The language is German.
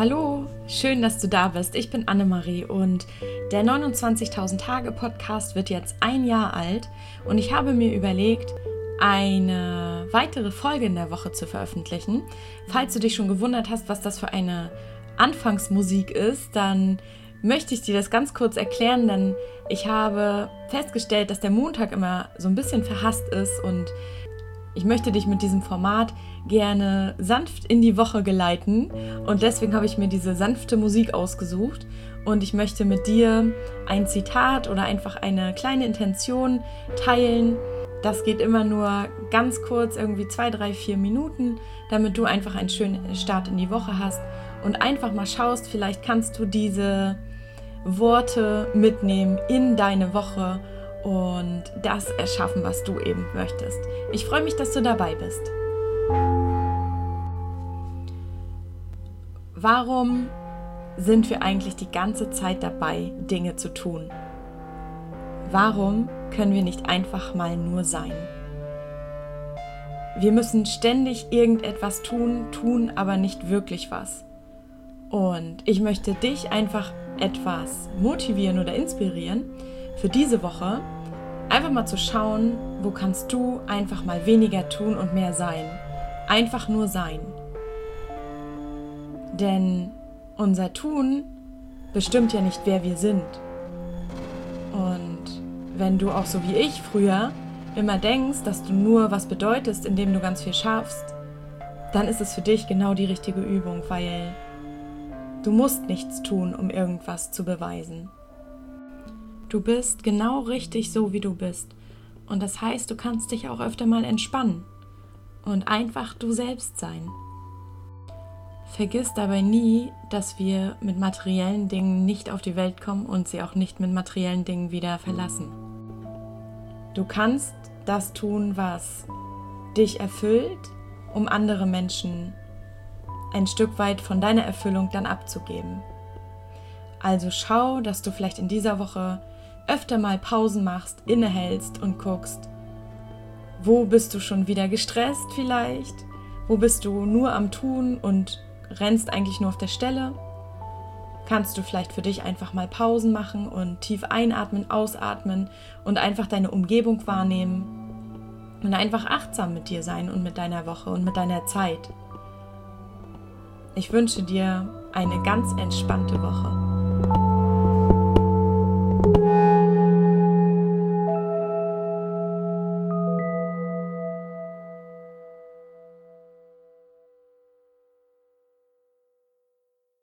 Hallo, schön, dass du da bist. Ich bin Annemarie und der 29.000 Tage Podcast wird jetzt ein Jahr alt und ich habe mir überlegt, eine weitere Folge in der Woche zu veröffentlichen. Falls du dich schon gewundert hast, was das für eine Anfangsmusik ist, dann möchte ich dir das ganz kurz erklären, denn ich habe festgestellt, dass der Montag immer so ein bisschen verhasst ist und ich möchte dich mit diesem Format gerne sanft in die Woche geleiten und deswegen habe ich mir diese sanfte Musik ausgesucht und ich möchte mit dir ein Zitat oder einfach eine kleine Intention teilen. Das geht immer nur ganz kurz, irgendwie zwei, drei, vier Minuten, damit du einfach einen schönen Start in die Woche hast und einfach mal schaust, vielleicht kannst du diese Worte mitnehmen in deine Woche und das erschaffen, was du eben möchtest. Ich freue mich, dass du dabei bist. Warum sind wir eigentlich die ganze Zeit dabei, Dinge zu tun? Warum können wir nicht einfach mal nur sein? Wir müssen ständig irgendetwas tun, tun aber nicht wirklich was. Und ich möchte dich einfach etwas motivieren oder inspirieren, für diese Woche einfach mal zu schauen, wo kannst du einfach mal weniger tun und mehr sein. Einfach nur sein. Denn unser Tun bestimmt ja nicht, wer wir sind. Und wenn du auch so wie ich früher immer denkst, dass du nur was bedeutest, indem du ganz viel schaffst, dann ist es für dich genau die richtige Übung, weil du musst nichts tun, um irgendwas zu beweisen. Du bist genau richtig so, wie du bist. Und das heißt, du kannst dich auch öfter mal entspannen und einfach du selbst sein. Vergiss dabei nie, dass wir mit materiellen Dingen nicht auf die Welt kommen und sie auch nicht mit materiellen Dingen wieder verlassen. Du kannst das tun, was dich erfüllt, um andere Menschen ein Stück weit von deiner Erfüllung dann abzugeben. Also schau, dass du vielleicht in dieser Woche öfter mal Pausen machst, innehältst und guckst, wo bist du schon wieder gestresst vielleicht? Wo bist du nur am Tun und rennst eigentlich nur auf der Stelle? Kannst du vielleicht für dich einfach mal Pausen machen und tief einatmen, ausatmen und einfach deine Umgebung wahrnehmen und einfach achtsam mit dir sein und mit deiner Woche und mit deiner Zeit. Ich wünsche dir eine ganz entspannte Woche.